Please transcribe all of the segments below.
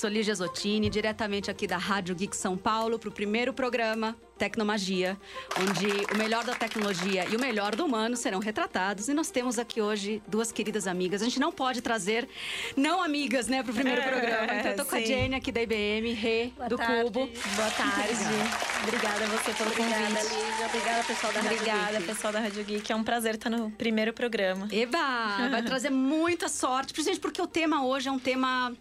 sou Lígia Zottini, diretamente aqui da Rádio Geek São Paulo, para o primeiro programa Tecnomagia, onde o melhor da tecnologia e o melhor do humano serão retratados. E nós temos aqui hoje duas queridas amigas. A gente não pode trazer não amigas, né, para o primeiro programa. Então eu tô com a Jenny aqui da IBM, Rê, Boa do tarde. Cubo. Boa tarde. Obrigada a você pelo Obrigada, convite. Lígia. Obrigada, pessoal da Rádio Obrigada, Geek. pessoal da Rádio Geek. É um prazer estar no primeiro programa. Eba! Vai trazer muita sorte, principalmente porque o tema hoje é um tema.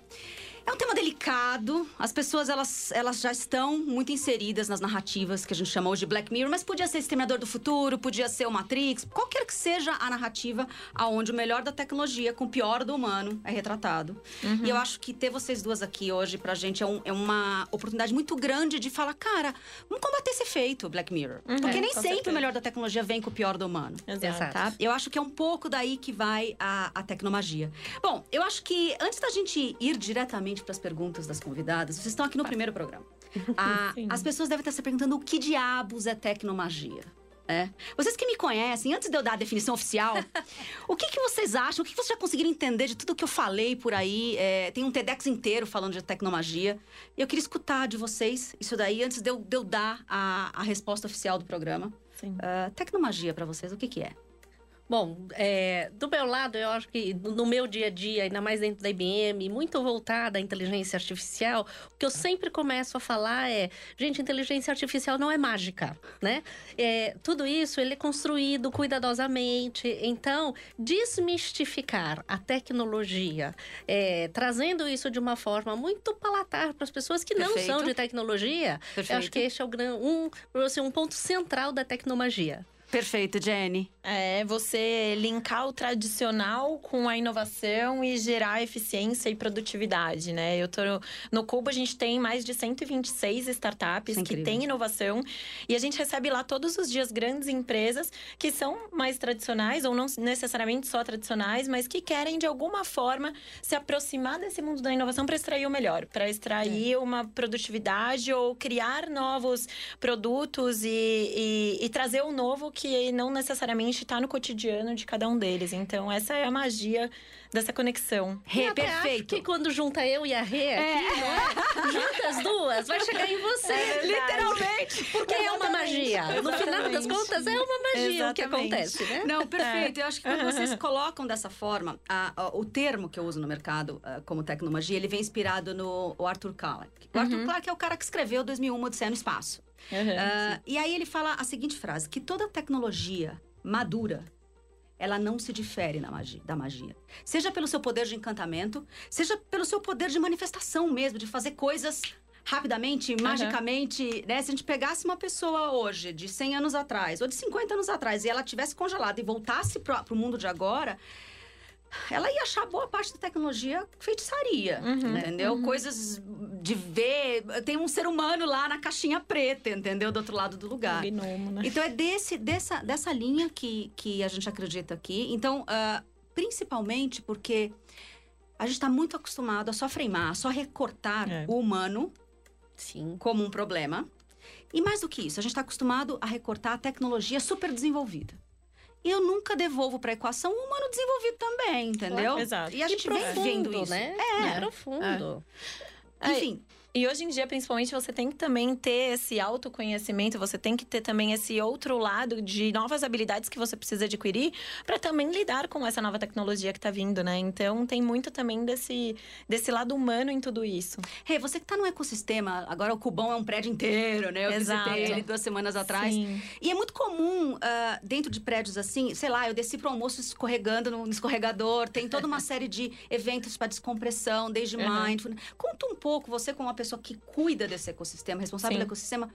É um tema delicado. As pessoas elas, elas já estão muito inseridas nas narrativas que a gente chama hoje de Black Mirror, mas podia ser Exterminador do Futuro, podia ser o Matrix, qualquer que seja a narrativa aonde o melhor da tecnologia com o pior do humano é retratado. E eu acho que ter vocês duas aqui hoje pra gente é, um- é uma oportunidade muito grande de falar, cara, vamos combater esse efeito Black Mirror. Porque É, nem sempre certeza. o melhor da tecnologia vem com o pior do humano. Exato. Tá? Eu acho que é um pouco daí que vai a, a tecnomagia. Bom, eu acho que antes da gente ir diretamente para as perguntas das convidadas, vocês estão aqui no primeiro programa. Sim. as pessoas devem estar se perguntando o que diabos é tecnomagia. É. Vocês que me conhecem, antes de eu dar a definição oficial, o que, que vocês acham? O que, que vocês já conseguiram entender de tudo que eu falei por aí? É, tem um TEDx inteiro falando de tecnomagia. E eu queria escutar de vocês isso daí antes de eu, de eu dar a, a resposta oficial do programa. Sim. Ah, tecnomagia para vocês, o que, que é? Bom, é, do meu lado, eu acho que no meu dia a dia, ainda mais dentro da IBM, muito voltada à inteligência artificial, o que eu sempre começo a falar é: gente, inteligência artificial não é mágica, né? É, tudo isso ele é construído cuidadosamente. Então, desmistificar a tecnologia, é, trazendo isso de uma forma muito palatar para as pessoas que não Perfeito. são de tecnologia, acho que esse é o um, assim, um ponto central da tecnomagia. Perfeito, Jenny. É você linkar o tradicional com a inovação e gerar eficiência e produtividade, né? Eu tô no, no Cubo, a gente tem mais de 126 startups é que têm inovação e a gente recebe lá todos os dias grandes empresas que são mais tradicionais ou não necessariamente só tradicionais, mas que querem de alguma forma se aproximar desse mundo da inovação para extrair o melhor, para extrair uma produtividade ou criar novos produtos e, e, e trazer o novo que não necessariamente está no cotidiano de cada um deles. Então, essa é a magia dessa conexão. Rê, Eu até acho perfeito. que quando junta eu e a Rê aqui, é? junta as duas, vai chegar em você. É. Literalmente. Porque é uma Exatamente. magia. No final das Exatamente. contas, é uma magia o que Exatamente. acontece, né? Não, perfeito. Eu acho que quando vocês colocam dessa forma, a- a- o termo que eu uso no mercado ah, como tecnomagia, ele vem inspirado no o Arthur Clarke. O Arthur Clarke é o cara que escreveu 2001 Odisseia no Espaço. Uhum, Ah, e aí ele fala a seguinte frase, que toda tecnologia madura, ela não se difere na magia, da magia. Seja pelo seu poder de encantamento, seja pelo seu poder de manifestação mesmo, de fazer coisas rapidamente, magicamente, né? Se a gente pegasse uma pessoa hoje, de 100 anos atrás, ou de 50 anos atrás, e ela tivesse congelada e voltasse pro, pro mundo de agora, ela ia achar boa parte da tecnologia feitiçaria, entendeu? Coisas de ver. Tem um ser humano lá na caixinha preta, entendeu? Do outro lado do lugar. Um gnomo, né? Então é desse, dessa, dessa linha que, que a gente acredita aqui. Então, ah, principalmente porque a gente está muito acostumado a só freimar, a só recortar É. o humano Sim. como um problema. E mais do que isso, a gente está acostumado a recortar a tecnologia super desenvolvida. E eu nunca devolvo para a equação o humano desenvolvido também, entendeu? Exato. E a gente vem vendo isso. né? É. profundo. Enfim, E hoje em dia, principalmente, você tem que também ter esse autoconhecimento, você tem que ter também esse outro lado de novas habilidades que você precisa adquirir para também lidar com essa nova tecnologia que tá vindo, né? Então tem muito também desse, desse lado humano em tudo isso. Rê, você que tá num ecossistema, agora o Cubão é um prédio inteiro, né? Eu Exato. visitei ele duas semanas atrás. Sim. E é muito comum, ah, dentro de prédios assim, sei lá, eu desci pro almoço escorregando no escorregador, tem toda uma série de eventos para descompressão, desde Uhum. mindfulness. Conta um pouco, você como uma pessoa que cuida desse ecossistema, responsável Sim. pelo ecossistema,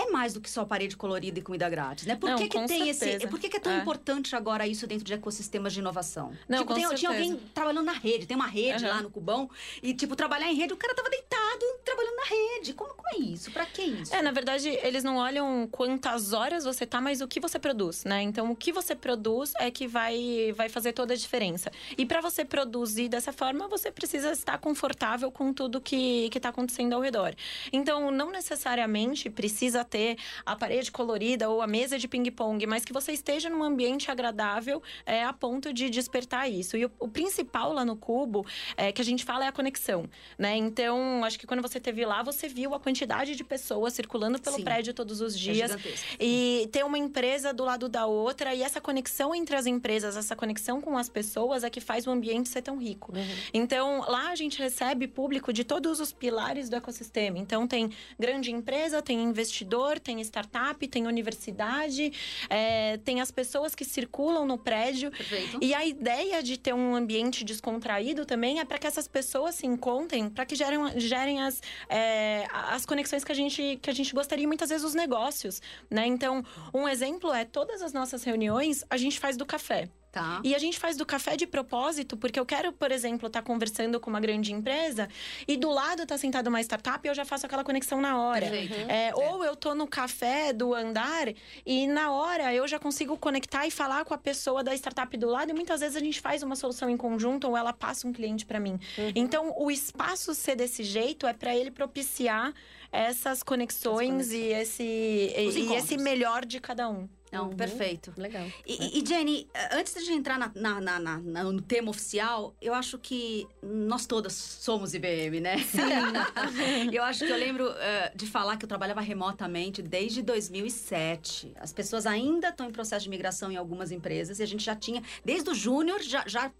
é mais do que só parede colorida e comida grátis, né? Por Não, que, que tem certeza. esse. Por que, que é tão É. importante agora isso dentro de ecossistemas de inovação? Não, tipo, tem- tinha alguém trabalhando na rede, tem uma rede Aham. lá no Cubão, e, tipo, trabalhar em rede, o cara tava deitado trabalhando na rede. Como, como é isso? Pra que isso? É, na verdade, eles não olham quantas horas você tá, mas o que você produz, né? Então, o que você produz é que vai, vai fazer toda a diferença. E para você produzir dessa forma, você precisa estar confortável com tudo que, que tá acontecendo ao redor. Então, não necessariamente precisa ter a parede colorida ou a mesa de ping-pong, mas que você esteja num ambiente agradável é, a ponto de despertar isso. E o, o principal lá no Cubo é, que a gente fala é a conexão, né? Então, acho que quando você teve lá, você viu a quantidade de pessoas circulando pelo Sim. prédio todos os É dias. gigantesco. E ter uma empresa do lado da outra e essa conexão entre as empresas, essa conexão com as pessoas é que faz o ambiente ser tão rico. Então, lá a gente recebe público de todos os pilares do ecossistema. Então, tem grande empresa, tem investidor, tem startup, tem universidade, é, tem as pessoas que circulam no prédio. Perfeito. E a ideia de ter um ambiente descontraído também é para que essas pessoas se encontrem, para que gerem, gerem as, é, as conexões que a, gente, que a gente gostaria, muitas vezes os negócios, né? Então, um exemplo é todas as nossas reuniões a gente faz do café. Tá. E a gente faz do café de propósito, porque eu quero, por exemplo, estar conversando com uma grande empresa e do lado tá sentada uma startup e eu já faço aquela conexão na hora. Perfeito. É, Ou eu tô no café do andar e na hora eu já consigo conectar e falar com a pessoa da startup do lado. E muitas vezes a gente faz uma solução em conjunto ou ela passa um cliente para mim. Então, o espaço ser desse jeito é para ele propiciar essas conexões, e esse, e, e esse melhor de cada um. Não, Uhum. perfeito. Legal. E, e, Jenny, antes de entrar na- na- na- no tema oficial, eu acho que nós todas somos IBM, né? Sim. eu acho que eu lembro eh, de falar que eu trabalhava remotamente desde 2007. As pessoas ainda estão em processo de migração em algumas empresas e a gente já tinha, desde o júnior, já, já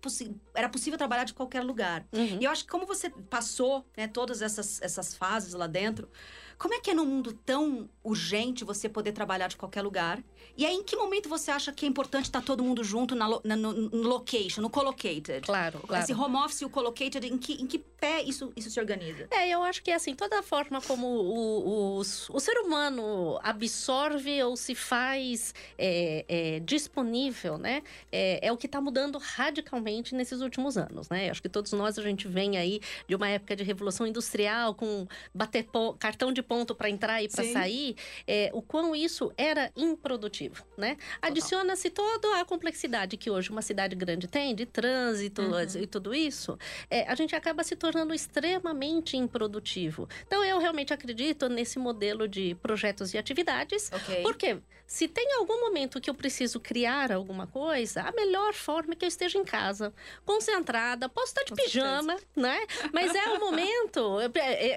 era possível trabalhar de qualquer lugar. Uhum. E eu acho que como você passou né, todas essas, essas fases lá dentro, como é que é num mundo tão urgente você poder trabalhar de qualquer lugar? E aí, em que momento você acha que é importante estar todo mundo junto na, na- no, no location, no collocated? Claro, claro. Esse home office e o collocated, em que, em que pé isso, isso se organiza? É, eu acho que assim, toda a forma como o, o, o ser humano absorve ou se faz é, é, disponível, né? É, é o que está mudando radicalmente nesses últimos anos, né? Acho que todos nós, a gente vem aí de uma época de revolução industrial, com bater cartão de ponto para entrar e para sair, é, o quão isso era improdutivo, né? Adiciona-se toda a complexidade que hoje uma cidade grande tem, de trânsito Uhum. e tudo isso, é, a gente acaba se tornando extremamente improdutivo. Então, eu realmente acredito nesse modelo de projetos e atividades, Ok. porque se tem algum momento que eu preciso criar alguma coisa, a melhor forma é que eu esteja em casa, concentrada, posso estar de Com pijama, né? Mas é o momento. Eu,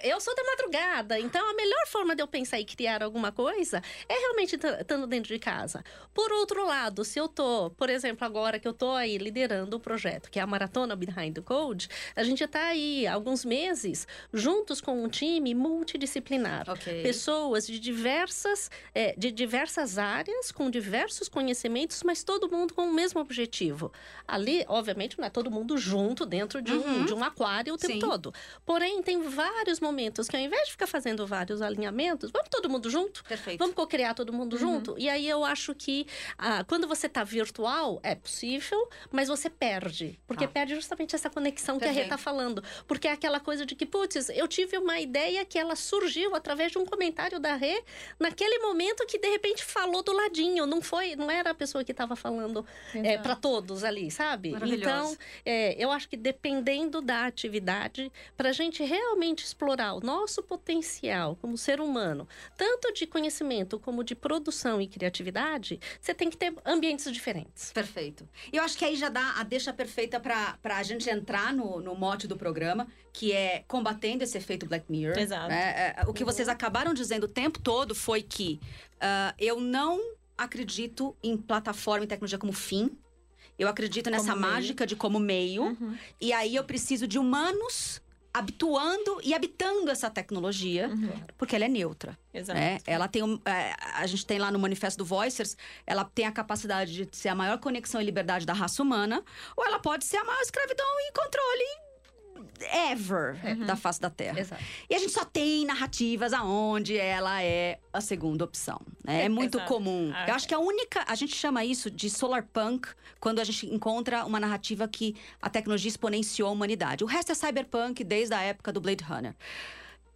eu sou da madrugada, então a melhor forma de eu pensar e criar alguma coisa é realmente ta- estando dentro de casa. Por outro lado, se eu tô, por exemplo, agora que eu tô aí liderando o projeto, que é a Maratona Behind the Code, a gente tá aí há alguns meses juntos com um time multidisciplinar Ok. pessoas de diversas, é, de diversas áreas, com diversos conhecimentos, mas todo mundo com o mesmo objetivo. Ali, obviamente, não é todo mundo junto dentro de, um, Uhum. de um aquário o tempo Sim. todo. Porém, tem vários momentos que, ao invés de ficar fazendo vários alinhamentos, vamos todo mundo junto? Perfeito. Vamos co-criar todo mundo Uhum. junto? E aí eu acho que ah, quando você está virtual, é possível, mas você perde. Porque Tá. perde justamente essa conexão que a Rê Perfeito. está falando. Porque é aquela coisa de que, putz, eu tive uma ideia que ela surgiu através de um comentário da Rê naquele momento que de repente falou do ladinho. Não foi, não era a pessoa que estava falando é, para todos ali, sabe? Então, é, eu acho que dependendo da atividade, para a gente realmente explorar o nosso potencial como ser humano, tanto de conhecimento como de produção e criatividade, você tem que ter ambientes diferentes. Perfeito. Eu acho que aí já dá a deixa perfeita para a gente entrar no, no mote do programa, que é combatendo esse efeito Black Mirror. Exato. né? É, o que vocês acabaram dizendo o tempo todo foi que ah, eu não acredito em plataforma e tecnologia como fim. Eu acredito nessa meio. mágica de como meio. Uhum. E aí eu preciso de humanos habituando e habitando essa tecnologia, Uhum. porque ela é neutra. Exato. né? Ela tem um, é, a gente tem lá no manifesto do Voicers, ela tem a capacidade de ser a maior conexão e liberdade da raça humana, ou ela pode ser a maior escravidão e controle ever da face da Terra. Exato. E a gente só tem narrativas aonde ela é a segunda opção. né? É muito Exato. comum. Ah, Eu acho que a única. A gente chama isso de solar punk quando a gente encontra uma narrativa que a tecnologia exponenciou a humanidade. O resto é cyberpunk desde a época do Blade Runner.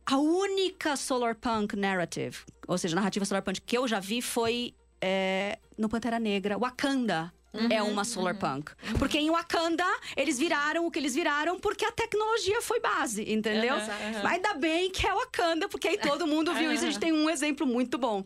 A única solar punk narrative, ou seja, narrativa solar punk que eu já vi foi é, no Pantera Negra, Wakanda. É uma solar punk. Porque em Wakanda, eles viraram o que eles viraram porque a tecnologia foi base, entendeu? Mas ainda bem que é Wakanda, porque aí todo mundo viu isso. A gente tem um exemplo muito bom.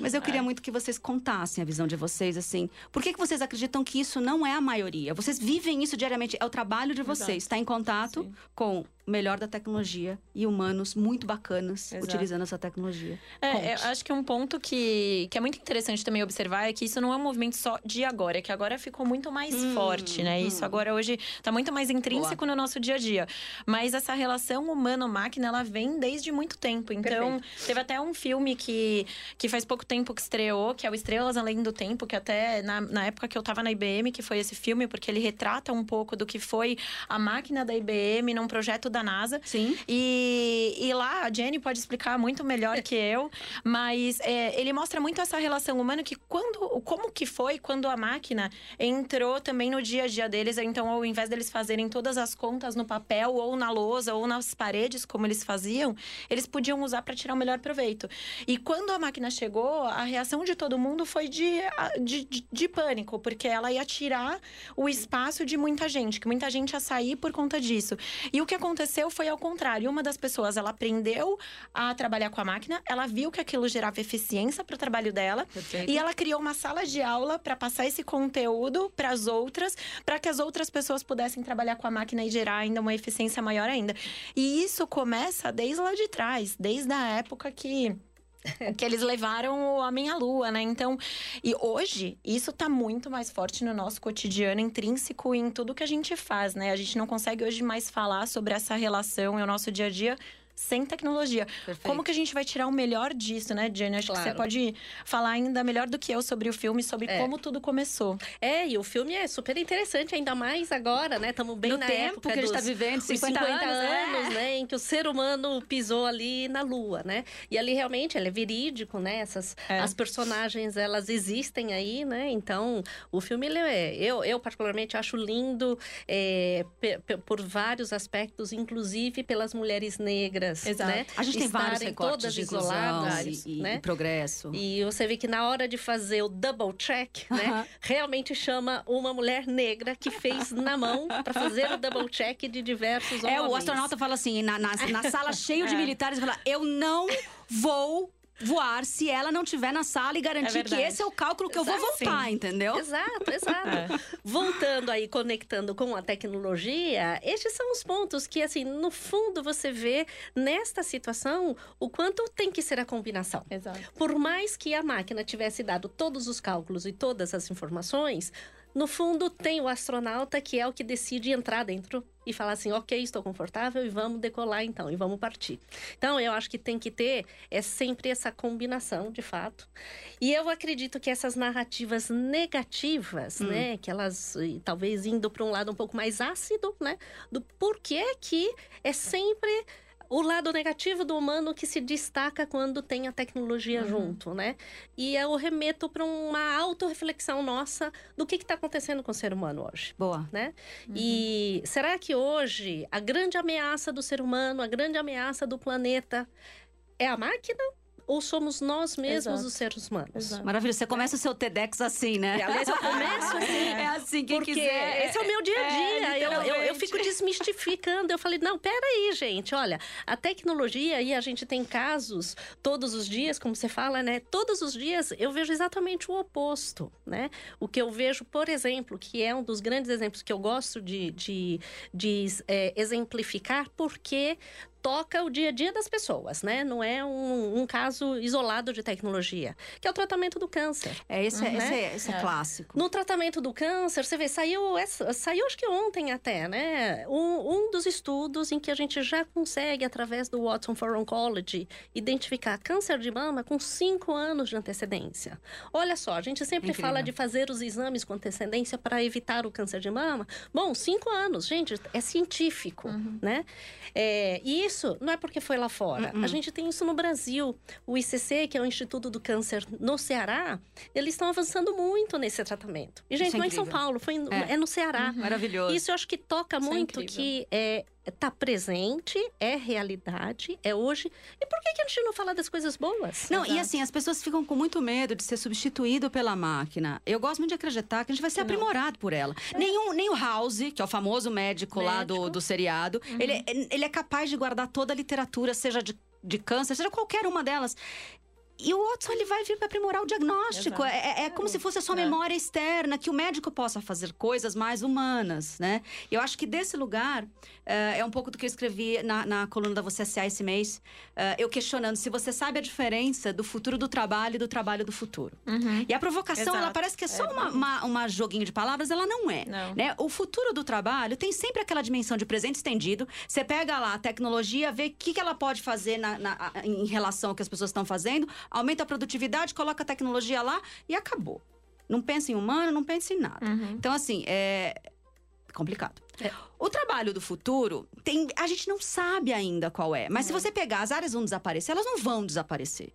Mas eu queria muito que vocês contassem a visão de vocês, assim. Por que, que vocês acreditam que isso não é a maioria? Vocês vivem isso diariamente. É o trabalho de vocês. Está em contato Sim. com o melhor da tecnologia e humanos muito bacanas Exato. utilizando essa tecnologia. É, acho que um ponto que, que é muito interessante também observar é que isso não é um movimento só de agora, é que agora ficou muito mais Hum, forte, né? Isso hum. agora hoje tá muito mais intrínseco no nosso dia a dia. Mas essa relação humano-máquina, ela vem desde muito tempo. Então, teve até um filme que, que faz pouco tempo que estreou, que é o Estrelas Além do Tempo, que até na, na época que eu tava na IBM, que foi esse filme, porque ele retrata um pouco do que foi a máquina da IBM num projeto da NASA. Sim. E, e lá, a Jenny pode explicar muito melhor que eu, mas é, ele mostra muito essa relação humana que quando, como que foi quando a máquina entrou também no dia a dia deles. Então, ao invés deles fazerem todas as contas no papel, ou na lousa, ou nas paredes, como eles faziam, eles podiam usar para tirar o melhor proveito. E quando a máquina chegou, a reação de todo mundo foi de, de, de, de pânico, porque ela ia tirar o espaço de muita gente, que muita gente ia sair por conta disso. E o que aconteceu foi ao contrário. Uma das pessoas, ela aprendeu a trabalhar com a máquina, ela viu que aquilo gerava eficiência para o trabalho dela, Perfeito. e ela criou uma sala de aula para passar esse conteúdo para as outras, para que as outras pessoas pudessem trabalhar com a máquina e gerar ainda uma eficiência maior ainda. E isso começa desde lá de trás, desde a época que que eles levaram o homem à lua, né? Então, e hoje isso tá muito mais forte no nosso cotidiano, intrínseco em tudo que a gente faz, né? A gente não consegue hoje mais falar sobre essa relação e o nosso dia a dia sem tecnologia. Perfeito. Como que a gente vai tirar o melhor disso, né, Jenny? Acho que você Claro. pode falar ainda melhor do que eu sobre o filme, sobre É. como tudo começou. É, e o filme é super interessante, ainda mais agora, né? Estamos bem no na tempo época que a gente dos, está vivendo, os 50, anos, é. anos, né? Em que o ser humano pisou ali na Lua, né? E ali realmente ele é verídico, né? Essas, É. As personagens, elas existem aí, né? Então, o filme, ele é... Eu, eu particularmente, acho lindo é, por vários aspectos, inclusive pelas mulheres negras, Exato. né? A gente tem vários recortes todas isoladas, e, e- né? e progresso. E você vê que na hora de fazer o double check, né? Aham. realmente chama uma mulher negra que fez na mão para fazer o double check de diversos homens. É, o astronauta fala assim, na, na, na sala cheio de É. militares, fala, eu não vou voar se ela não estiver na sala e garantir que verdade. esse é o cálculo que eu vou Exato. voltar, entendeu? Exato, exato. É. Voltando aí, conectando com a tecnologia, estes são os pontos que, assim, no fundo você vê nesta situação o quanto tem que ser a combinação. Exato. Por mais que a máquina tivesse dado todos os cálculos e todas as informações, no fundo tem o astronauta que é o que decide entrar dentro e falar assim, ok, estou confortável e vamos decolar então, e vamos partir. Então, eu acho que tem que ter é sempre essa combinação, de fato. E eu acredito que essas narrativas negativas, Hum. né, que elas e talvez indo para um lado um pouco mais ácido, né, do porquê que é sempre o lado negativo do humano que se destaca quando tem a tecnologia Uhum. junto, né? E eu remeto para uma autorreflexão nossa do que está acontecendo com o ser humano hoje. Boa. Né? E será que hoje a grande ameaça do ser humano, a grande ameaça do planeta é a máquina? Ou somos nós mesmos Exato. os seres humanos? Exato. Maravilha. Você começa o seu TEDx assim, né? E, aliás, eu começo assim. É assim, quem Porque quiser. esse é o meu dia a É, dia. eu, eu, eu literalmente. fico desmistificando. Eu falei, não, peraí, gente. Olha, a tecnologia aí a gente tem casos todos os dias, como você fala, né? Todos os dias eu vejo exatamente o oposto, né? O que eu vejo, por exemplo, que é um dos grandes exemplos que eu gosto de, de, de é, exemplificar, porque toca o dia a dia das pessoas, né? Não é um, um caso isolado de tecnologia, que é o tratamento do câncer. É, esse, é, Uhum. esse, é, esse é É. clássico. No tratamento do câncer, você vê, saiu, saiu acho que ontem até, né? Um, um dos estudos em que a gente já consegue, através do Watson for Oncology, identificar câncer de mama com cinco anos de antecedência. Olha só, a gente sempre Incrível. fala de fazer os exames com antecedência para evitar o câncer de mama. Bom, cinco anos, gente, é científico, né? É, e isso não é porque foi lá fora. Uhum. A gente tem isso no Brasil. O ICC, que é o Instituto do Câncer no Ceará, eles estão avançando muito nesse tratamento. E, gente, Isso é não é em São. Paulo, foi É. é. no Ceará. Maravilhoso. Isso eu acho que toca Isso é muito incrível. que é, tá presente, é realidade, é hoje. E por que, que a gente não fala das coisas boas? Não, Exato. e assim, as pessoas ficam com muito medo de ser substituído pela máquina. Eu gosto muito de acreditar que a gente vai ser aprimorado por ela. É. Nenhum, nem o House, que é o famoso médico, médico. lá do, do seriado, uhum. ele, ele é capaz de guardar toda a literatura, seja de de câncer, seja qualquer uma delas. E o Watson ele vai vir para aprimorar o diagnóstico. É, é, é, como se fosse a sua é. memória externa, que o médico possa fazer coisas mais humanas, né? Eu acho que desse lugar é, é um pouco do que eu escrevi na, na coluna da Você SA esse mês. É, eu questionando se você sabe a diferença do futuro do trabalho e do trabalho do futuro. Uhum. E a provocação, Exato. ela parece que é só é, uma, uma, uma, joguinho de palavras, ela não é. Não. Né? O futuro do trabalho tem sempre aquela dimensão de presente estendido. Você pega lá a tecnologia, vê o que, que ela pode fazer na, na, em relação ao que as pessoas estão fazendo aumenta a produtividade, coloca a tecnologia lá e acabou. Não pensa em humano, não pensa em nada. Uhum. Então, assim, é complicado. É. O trabalho do futuro, tem, a gente não sabe ainda qual é. Mas se uhum. você pegar, as áreas vão desaparecer, elas não vão desaparecer.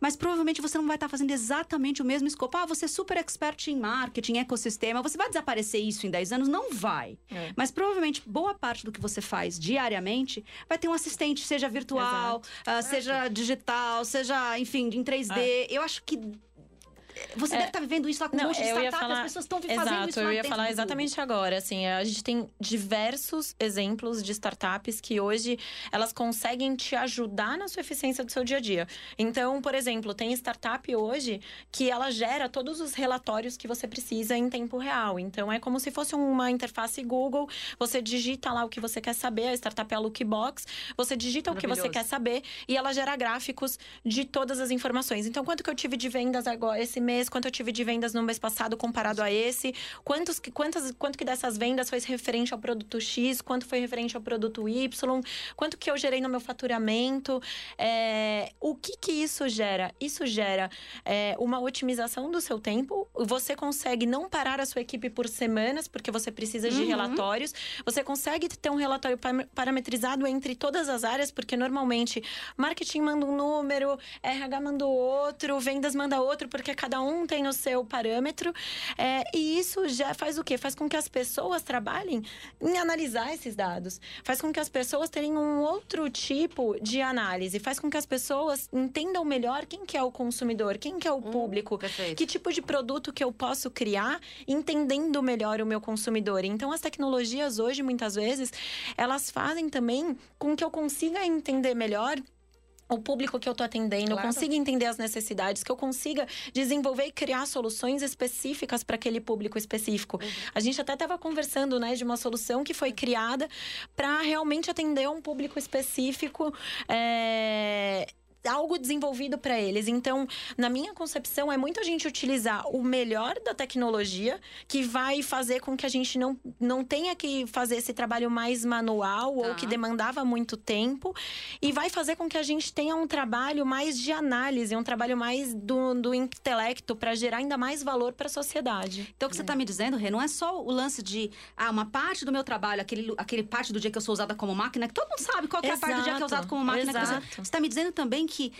Mas provavelmente você não vai estar fazendo exatamente o mesmo escopo. Ah, você é super expert em marketing, ecossistema. Você vai desaparecer isso em 10 anos? Não vai. É. Mas provavelmente boa parte do que você faz diariamente vai ter um assistente, seja virtual, uh, seja digital, seja, enfim, em 3D. É. Eu acho que você é, deve estar tá vivendo isso lá com não, um monte de startup, falar, as pessoas estão fazendo exato, isso eu ia falar exatamente agora. Assim, a gente tem diversos exemplos de startups que hoje elas conseguem te ajudar na sua eficiência do seu dia a dia. Então, por exemplo, tem startup hoje que ela gera todos os relatórios que você precisa em tempo real. Então, é como se fosse uma interface Google. Você digita lá o que você quer saber. A startup é a Lookbox. Você digita o que você quer saber e ela gera gráficos de todas as informações. Então, quanto que eu tive de vendas agora esse mês, quanto eu tive de vendas no mês passado comparado a esse, quantos, quantas, quanto que dessas vendas foi referente ao produto X, quanto foi referente ao produto Y, quanto que eu gerei no meu faturamento. É, o que que isso gera? Isso gera é, uma otimização do seu tempo. Você consegue não parar a sua equipe por semanas, porque você precisa de uhum. relatórios. Você consegue ter um relatório parametrizado entre todas as áreas, porque normalmente marketing manda um número, RH manda outro, vendas manda outro, porque cada cada um tem o seu parâmetro. É, e isso já faz o quê? Faz com que as pessoas trabalhem em analisar esses dados. Faz com que as pessoas tenham um outro tipo de análise. Faz com que as pessoas entendam melhor quem que é o consumidor, quem que é o hum, público, hum, que tipo de produto que eu posso criar, entendendo melhor o meu consumidor. Então, as tecnologias hoje, muitas vezes, elas fazem também com que eu consiga entender melhor o público que eu estou atendendo, claro. eu consiga entender as necessidades, que eu consiga desenvolver e criar soluções específicas para aquele público específico. Uhum. A gente até estava conversando, né, de uma solução que foi criada para realmente atender um público específico. É algo desenvolvido para eles. Então, na minha concepção, é muito a gente utilizar o melhor da tecnologia, que vai fazer com que a gente não, não tenha que fazer esse trabalho mais manual tá. ou que demandava muito tempo, e vai fazer com que a gente tenha um trabalho mais de análise, um trabalho mais do, do intelecto para gerar ainda mais valor para a sociedade. Então, o que é. você está me dizendo, Rê, não é só o lance de ah, uma parte do meu trabalho, aquele, aquele parte do dia que eu sou usada como máquina, que todo mundo sabe qual é a parte do dia que é usado como máquina. Exato. Você está me dizendo também que é,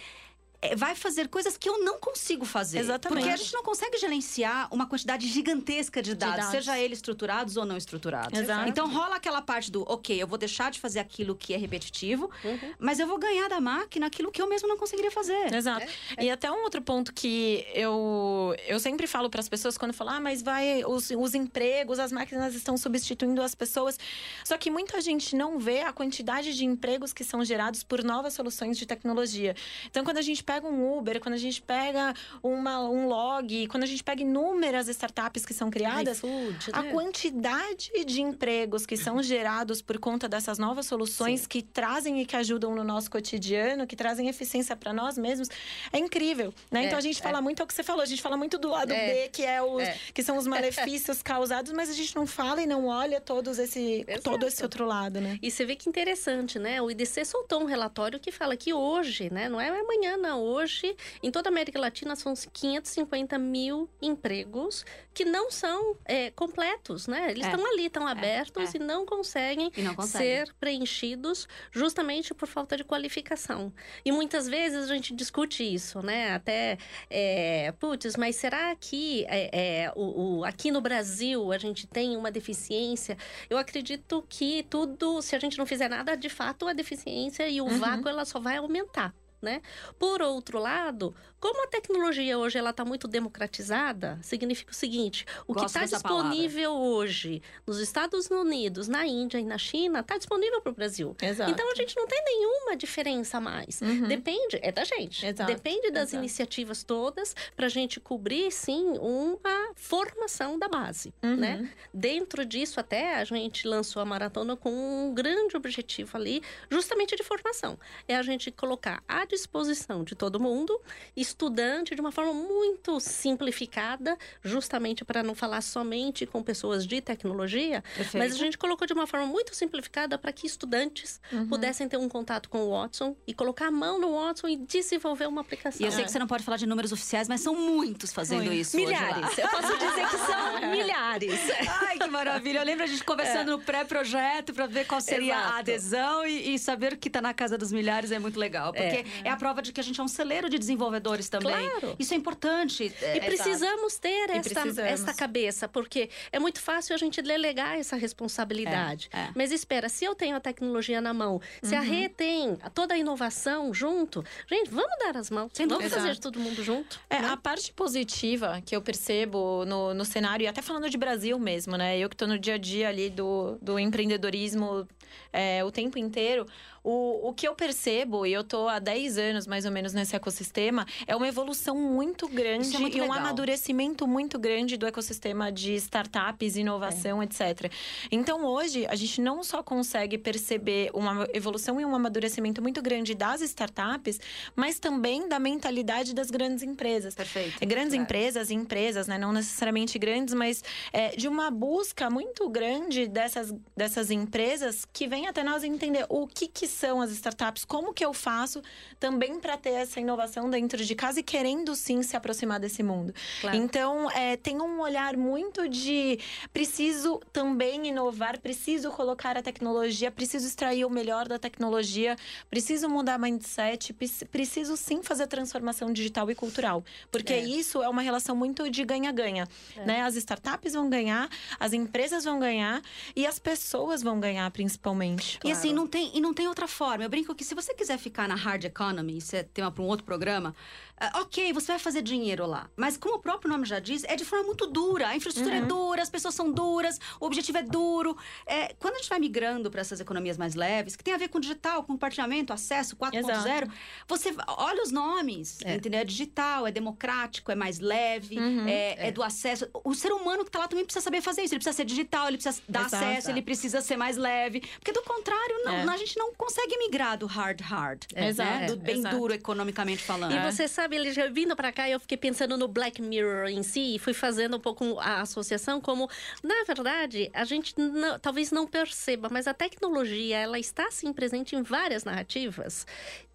vai fazer coisas que eu não consigo fazer. Exatamente. Porque a gente não consegue gerenciar uma quantidade gigantesca de dados, de dados. seja eles estruturados ou não estruturados. Exato. Então rola aquela parte do, ok, eu vou deixar de fazer aquilo que é repetitivo, uhum. mas eu vou ganhar da máquina aquilo que eu mesmo não conseguiria fazer. Exato. É, é. E até um outro ponto que eu, eu sempre falo para as pessoas quando falam, ah, mas vai, os, os empregos, as máquinas estão substituindo as pessoas. Só que muita gente não vê a quantidade de empregos que são gerados por novas soluções de tecnologia. Então, quando a gente pega um Uber, quando a gente pega uma, um log, quando a gente pega inúmeras startups que são criadas, iFood, a né? quantidade de empregos que são gerados por conta dessas novas soluções Sim. que trazem e que ajudam no nosso cotidiano, que trazem eficiência para nós mesmos, é incrível, né? Então, é, então a gente é. fala muito é o que você falou, a gente fala muito do lado é. B, que é os é. que são os malefícios causados, mas a gente não fala e não olha todos esse todo esse outro lado, né? E você vê que interessante, né? O IDC soltou um relatório que fala que hoje, né, não é amanhã não, hoje, em toda a América Latina, são 550 mil empregos que não são é, completos, né? Eles É. estão ali, estão abertos é. e não conseguem E não consegue. ser preenchidos justamente por falta de qualificação. E muitas vezes a gente discute isso, né? Até, é, putz, mas será que é, é, o, o- aqui no Brasil a gente tem uma deficiência? Eu acredito que tudo, se a gente não fizer nada, de fato a deficiência e o Uhum. vácuo ela só vai aumentar. Né? Por outro lado, como a tecnologia hoje ela está muito democratizada, significa o seguinte: o que Gosto está dessa palavra. disponível hoje nos Estados Unidos, na Índia e na China, está disponível para o Brasil. Exato. Então a gente não tem nenhuma diferença mais. Uhum. Depende, é da gente. Exato, Depende das exato. iniciativas todas para a gente cobrir, sim, uma formação da base, Uhum. né? Dentro disso, até a gente lançou a maratona com um grande objetivo ali, justamente de formação. É a gente colocar à disposição de todo mundo, estudante, de uma forma muito simplificada, justamente para não falar somente com pessoas de tecnologia, Perfeito. mas a gente colocou de uma forma muito simplificada para que estudantes Uhum. pudessem ter um contato com o Watson e colocar a mão no Watson e desenvolver uma aplicação. E eu sei que você não pode falar de números oficiais, mas são muitos fazendo Muito. isso. hoje lá. Milhares. Eu posso dizer que são milhares. Ai, que maravilha. Eu lembro a gente conversando no pré-projeto para ver qual seria Exato. a adesão e, e saber que tá na casa dos milhares é muito legal. Porque é, a prova de que a gente é um celeiro de desenvolvedores também. Claro. Isso é importante. E É, precisamos ter esta, precisamos. esta cabeça, porque é muito fácil a gente delegar essa responsabilidade. É, é. Mas espera, se eu tenho a tecnologia na mão, se Uhum. a Rê tem toda a inovação junto, gente, vamos dar as mãos. Vamos fazer todo mundo junto. É, né? a parte positiva que eu percebo no, no cenário, e até falando de Brasil mesmo, né? Eu que tô no dia a dia ali do, do empreendedorismo é, o tempo inteiro, o, o que eu percebo, e eu tô há 10 anos mais ou menos nesse ecossistema, é uma evolução muito grande Isso é muito e um legal. amadurecimento muito grande do ecossistema de startups, inovação, etc. Então hoje a gente não só consegue perceber uma evolução e um amadurecimento muito grande das startups, mas também da mentalidade das grandes empresas. Perfeito. É, Grandes Claro. empresas e empresas, né? Não necessariamente grandes, mas é, de uma busca muito grande dessas, dessas empresas que vem até nós entender o que, que são as startups, como que eu faço também para ter essa inovação dentro de casa e querendo sim se aproximar desse mundo. Claro. Então, é, tem um olhar muito de preciso também inovar, preciso colocar a tecnologia, preciso extrair o melhor da tecnologia, preciso mudar mindset, pre- preciso sim fazer transformação digital e cultural. Porque É. isso é uma relação muito de ganha-ganha. Né? As startups vão ganhar, as empresas vão ganhar e as pessoas vão ganhar, principalmente. E assim, Claro. não tem, e não tem outra forma. Eu brinco que se você quiser ficar na hard economy, isso é tema para um outro programa, ah, ok, você vai fazer dinheiro lá. Mas como o próprio nome já diz, é de forma muito dura. A infraestrutura é dura, as pessoas são duras, o objetivo é duro. É, quando a gente vai migrando para essas economias mais leves, que tem a ver com digital, com compartilhamento, acesso 4.0, você olha os nomes, É. entendeu? É digital, é democrático, é mais leve, Uhum. é, é do acesso. O ser humano que está lá também precisa saber fazer isso. Ele precisa ser digital, ele precisa dar Exato. acesso, ele precisa ser mais leve. Porque do contrário, não, É. a gente não consegue migrar do hard hard. É, Exato, né? Do bem exato. duro economicamente falando. E você sabe, ele já vindo pra cá, eu fiquei pensando no Black Mirror em si e fui fazendo um pouco a associação como, na verdade, a gente não- talvez não perceba, mas a tecnologia, ela está sim presente em várias narrativas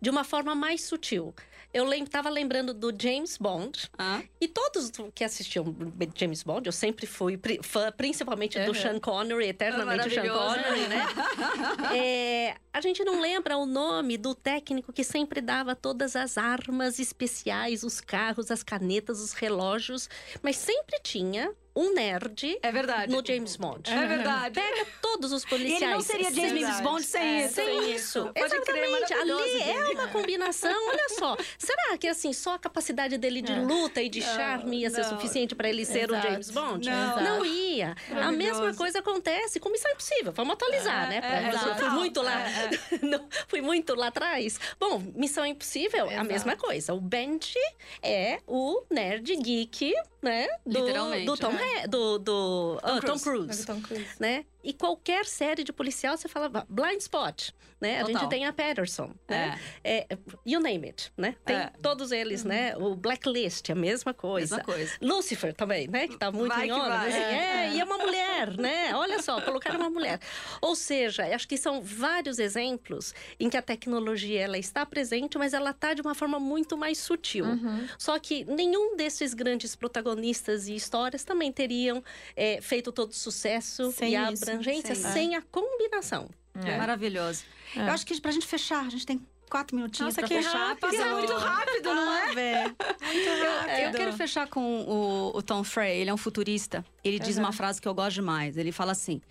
de uma forma mais sutil. Eu lem tava lembrando do James Bond, Hã? e todos que assistiam James Bond, eu sempre fui fã, principalmente do Uhum. Sean Connery, eternamente Sean. Connery, né? É, a gente não lembra o nome do técnico que sempre dava todas as armas especiais, os carros, as canetas, os relógios, mas sempre tinha um nerd É verdade. no James Bond. É verdade. Pega todos os E policiais. ele não seria James Verdade. Bond sem É, isso. Sem isso, Pode crer, exatamente. Ali maravilhoso, é uma combinação. Olha só, será que assim só a capacidade dele de É. luta e de Não, charme ia ser não. suficiente para ele ser o Exato. James Bond? Não. Não ia. A mesma coisa acontece com Missão Impossível. Vamos atualizar, É, né? é, Pra- eu fui muito lá, É, não, fui muito lá atrás. Bom, Missão Impossível é a mesma coisa. O Benji é o nerd geek, né? Do, Literalmente, do Tom, é. Hanks- do, do ah, Tom Cruise. Cruise Tom Cruise. né? E qualquer série de policial, você fala Blind Spot, né? A Total. gente tem a Patterson, né? É, you name it, né? Tem É. todos eles, né? O Blacklist, a mesma coisa. Mesma coisa. Lucifer também, né? Que tá muito Vai em onda. vai. assim, é, É. e é uma mulher, né? Olha só, colocaram uma mulher. Ou seja, acho que são vários exemplos em que a tecnologia ela está presente, mas ela está de uma forma muito mais sutil. Uhum. Só que nenhum desses grandes protagonistas e histórias também teriam é, feito todo sucesso Sem e a abrangência sem- sem, a combinação. É. Maravilhoso. É. Eu acho que pra gente fechar, a gente tem quatro minutinhos Nossa, que fechar. rápido. Passa muito rápido, não é? Ah, Vê. Muito rápido. Eu quero fechar com o, o Tom Frey, ele é um futurista. Ele diz Uhum. uma frase que eu gosto demais. Ele fala assim: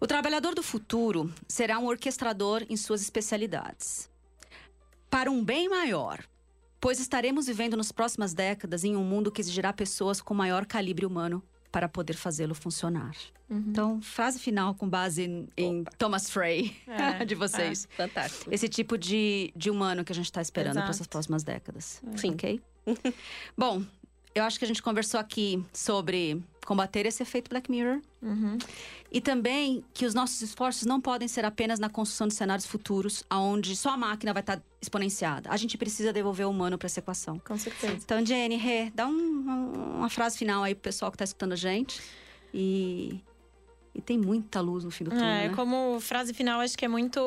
O trabalhador do futuro será um orquestrador em suas especialidades. Para um bem maior, pois estaremos vivendo nas próximas décadas em um mundo que exigirá pessoas com maior calibre humano para poder fazê-lo funcionar. Uhum. Então, frase final com base em, em Thomas Frey, É, de vocês. Fantástico. Esse tipo de, de humano que a gente está esperando para essas próximas décadas. Sim. Ok? Bom, eu acho que a gente conversou aqui sobre combater esse efeito Black Mirror Uhum. e também que os nossos esforços não podem ser apenas na construção de cenários futuros, onde só a máquina vai estar exponenciada. A gente precisa devolver o humano para essa equação. Com certeza. Então, Jenny, Rê, dá um- um- uma frase final aí pro pessoal que está escutando a gente. E, e tem muita luz no fim do túnel, É, né? como frase final, acho que é muito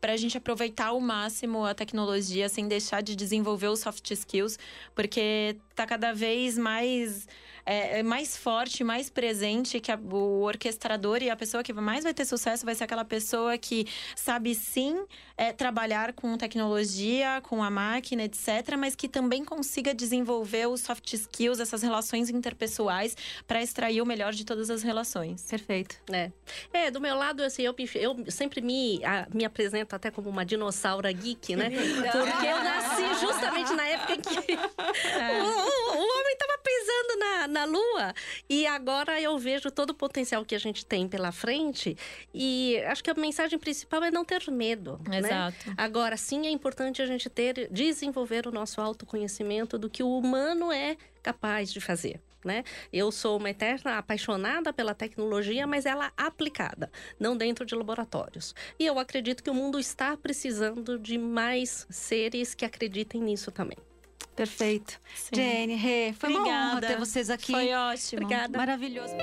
pra gente aproveitar ao máximo a tecnologia sem deixar de desenvolver os soft skills, porque tá cada vez mais é, é mais forte, mais presente que a- o orquestrador e a pessoa que mais vai ter sucesso vai ser aquela pessoa que sabe sim é, trabalhar com tecnologia, com a máquina, etc., mas que também consiga desenvolver os soft skills, essas relações interpessoais, para extrair o melhor de todas as relações. Perfeito. É. é, do meu lado, assim, eu, eu sempre me, a- me apresento até como uma dinossauro geek, né? Porque eu nasci justamente na época em que o, o- o homem estava pisando na, lua. E agora eu vejo todo o potencial que a gente tem pela frente. E acho que a mensagem principal é não ter medo. né? Exato. Agora, sim, é importante a gente ter, desenvolver o nosso autoconhecimento do que o humano é capaz de fazer. Né? Eu sou uma eterna apaixonada pela tecnologia, mas ela aplicada, não dentro de laboratórios. E eu acredito que o mundo está precisando de mais seres que acreditem nisso também. Perfeito. Sim. Jenny, Rê, foi uma honra Obrigada. ter vocês aqui. Foi ótimo. Obrigada. Maravilhoso.